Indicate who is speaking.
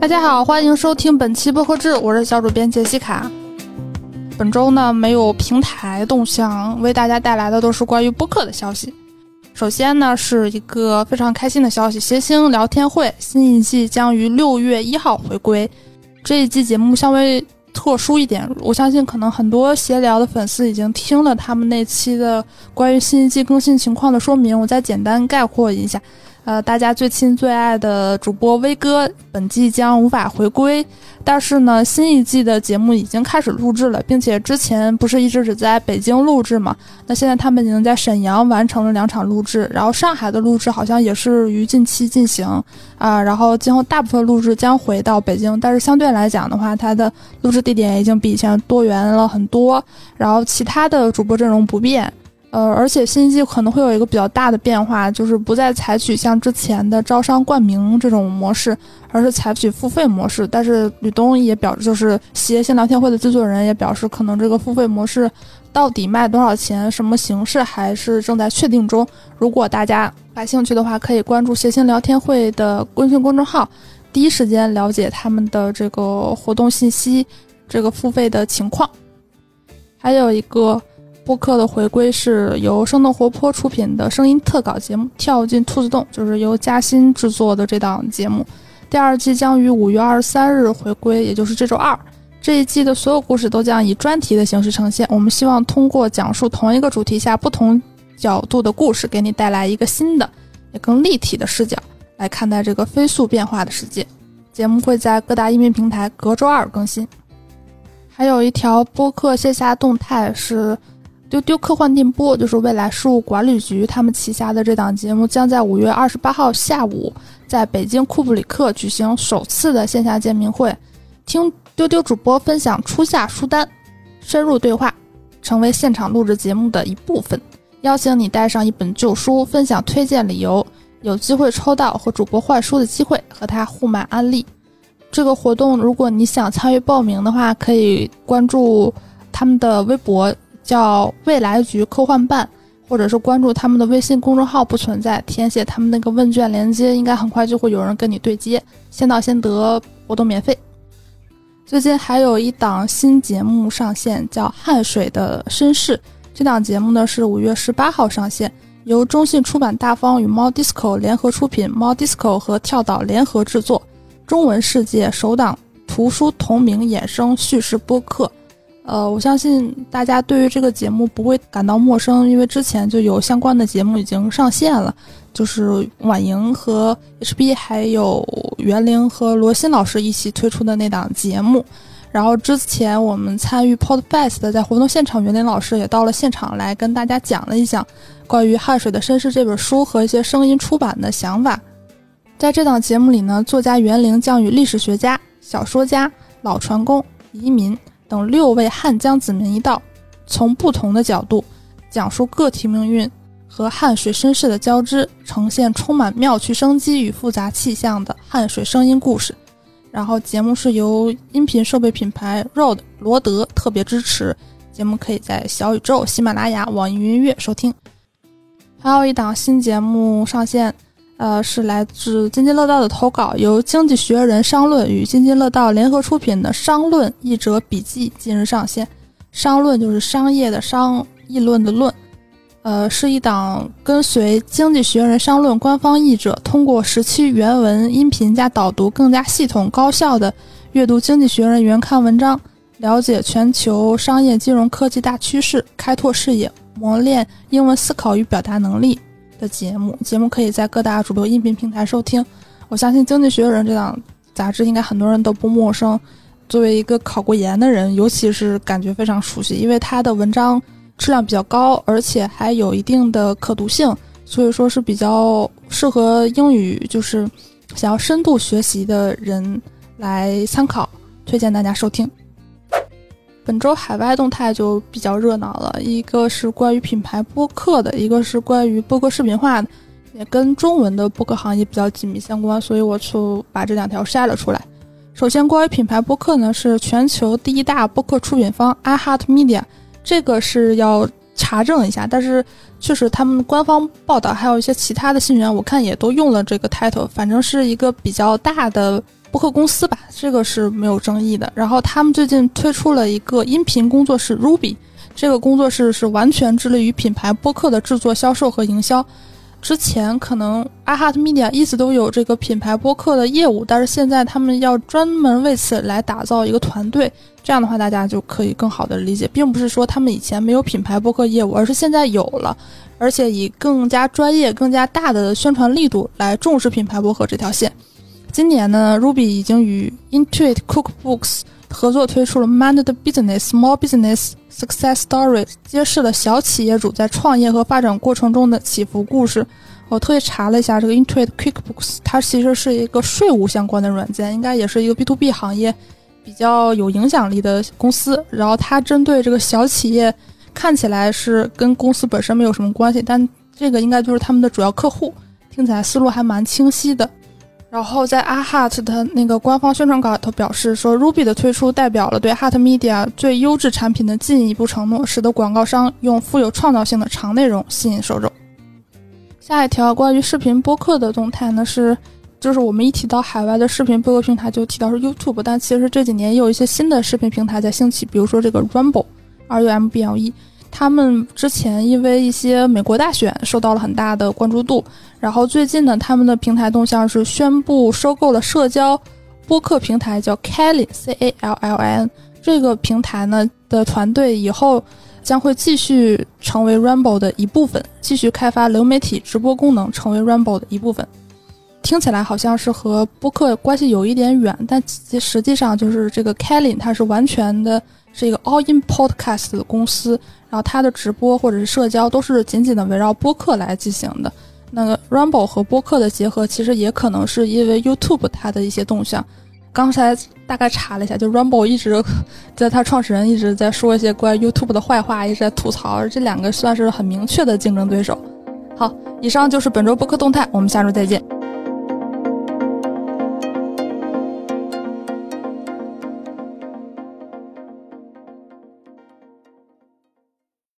Speaker 1: 大家好，欢迎收听本期播客志，我是小主编杰西卡。本周呢没有平台动向，为大家带来的都是关于播客的消息。首先呢是一个非常开心的消息，谐星聊天会新一季将于六月一号回归。这一季节目稍微特殊一点，我相信可能很多闲聊的粉丝已经听了他们那期的关于新一季更新情况的说明，我再简单概括一下。呃，大家最亲最爱的主播威哥，本季将无法回归，但是呢，新一季的节目已经开始录制了，并且之前不是一直只在北京录制嘛？那现在他们已经在沈阳完成了两场录制，然后上海的录制好像也是于近期进行啊，然后今后大部分录制将回到北京，但是相对来讲的话，它的录制地点已经比以前多元了很多，然后其他的主播阵容不变。呃，而且新一季可能会有一个比较大的变化，就是不再采取像之前的招商冠名这种模式，而是采取付费模式。但是吕东也表示，就是谐星聊天会的制作人也表示，可能这个付费模式到底卖多少钱，什么形式还是正在确定中。如果大家感兴趣的话，可以关注谐星聊天会的微信公众号，第一时间了解他们的这个活动信息，这个付费的情况。还有一个。播客的回归是由生动活泼出品的声音特稿节目《跳进兔子洞》，就是由嘉欣制作的这档节目。第二季将于五月二十三日回归，也就是这周二。这一季的所有故事都将以专题的形式呈现。我们希望通过讲述同一个主题下不同角度的故事，给你带来一个新的、也更立体的视角来看待这个飞速变化的世界。节目会在各大音频平台隔周二更新。还有一条播客线下动态是。丢丢科幻电波就是未来事务管理局他们旗下的这档节目，将在五月二十八号下午在北京库布里克举行首次的线下见面会，听丢丢主播分享初夏书单，深入对话，成为现场录制节目的一部分。邀请你带上一本旧书，分享推荐理由，有机会抽到和主播换书的机会，和他互卖安利。这个活动，如果你想参与报名的话，可以关注他们的微博。叫未来局科幻办，或者是关注他们的微信公众号不存在，填写他们那个问卷链接，应该很快就会有人跟你对接，先到先得，活动免费。最近还有一档新节目上线，叫《汗水的绅士》。这档节目呢是五月十八号上线，由中信出版大方与猫 disco 联合出品，猫 disco 和跳岛联合制作，中文世界首档图书同名衍生叙事播客。呃，我相信大家对于这个节目不会感到陌生，因为之前就有相关的节目已经上线了，就是婉莹和 HB 还有袁玲和罗欣老师一起推出的那档节目。然后之前我们参与 Podfest 在活动现场，袁玲老师也到了现场来跟大家讲了一讲关于《汗水的绅士》这本书和一些声音出版的想法。在这档节目里呢，作家袁玲将与历史学家、小说家、老船工、移民。等六位汉江子民一道，从不同的角度讲述个体命运和汉水身世的交织，呈现充满妙趣生机与复杂气象的汉水声音故事。然后节目是由音频设备品牌 ROD 罗德特别支持，节目可以在小宇宙、喜马拉雅、网易云音乐收听。还有一档新节目上线。呃，是来自津津乐道的投稿，由《经济学人》商论与津津乐道联合出品的《商论译者笔记》近日上线。商论就是商业的商，议论的论。呃，是一档跟随《经济学人》商论官方译者，通过十期原文音频加导读，更加系统高效的阅读《经济学人》原刊文章，了解全球商业金融科技大趋势，开拓视野，磨练英文思考与表达能力。的节目，节目可以在各大主流音频平台收听。我相信《经济学人》这档杂志应该很多人都不陌生。作为一个考过研的人，尤其是感觉非常熟悉，因为他的文章质量比较高，而且还有一定的可读性，所以说是比较适合英语就是想要深度学习的人来参考，推荐大家收听。本周海外动态就比较热闹了，一个是关于品牌播客的，一个是关于播客视频化，也跟中文的播客行业比较紧密相关，所以我就把这两条筛了出来。首先，关于品牌播客呢，是全球第一大播客出品方 iHeart Media，这个是要查证一下，但是确实他们官方报道还有一些其他的信源，我看也都用了这个 title，反正是一个比较大的播客公司吧，这个是没有争议的。然后他们最近推出了一个音频工作室 Ruby，这个工作室是完全致力于品牌播客的制作、销售和营销。之前可能 iHeart Media 一直都有这个品牌播客的业务，但是现在他们要专门为此来打造一个团队。这样的话，大家就可以更好的理解，并不是说他们以前没有品牌播客业务，而是现在有了，而且以更加专业、更加大的宣传力度来重视品牌播客这条线。今年呢，Ruby 已经与 Intuit Cookbooks 合作推出了 Mind the Business Small Business Success Story，揭示了小企业主在创业和发展过程中的起伏故事。我特意查了一下，这个 Intuit Quickbooks 它其实是一个税务相关的软件，应该也是一个 B to B 行业比较有影响力的公司。然后它针对这个小企业，看起来是跟公司本身没有什么关系，但这个应该就是他们的主要客户。听起来思路还蛮清晰的。然后在阿 Heart 的那个官方宣传稿里头表示说，Ruby 的推出代表了对 Heart Media 最优质产品的进一步承诺，使得广告商用富有创造性的长内容吸引受众。下一条关于视频播客的动态呢是，就是我们一提到海外的视频播客平台就提到是 YouTube，但其实这几年也有一些新的视频平台在兴起，比如说这个 Rumble，R U M B L E。他们之前因为一些美国大选受到了很大的关注度，然后最近呢，他们的平台动向是宣布收购了社交播客平台叫 Callin，C A L L I N。这个平台呢的团队以后将会继续成为 Rumble 的一部分，继续开发流媒体直播功能，成为 Rumble 的一部分。听起来好像是和播客关系有一点远，但其实际上就是这个 Callin，它是完全的。是一个 All In Podcast 的公司，然后它的直播或者是社交都是紧紧的围绕播客来进行的。那个 Rumble 和播客的结合，其实也可能是因为 YouTube 它的一些动向。刚才大概查了一下，就 Rumble 一直在他创始人一直在说一些关于 YouTube 的坏话，一直在吐槽，这两个算是很明确的竞争对手。好，以上就是本周播客动态，我们下周再见。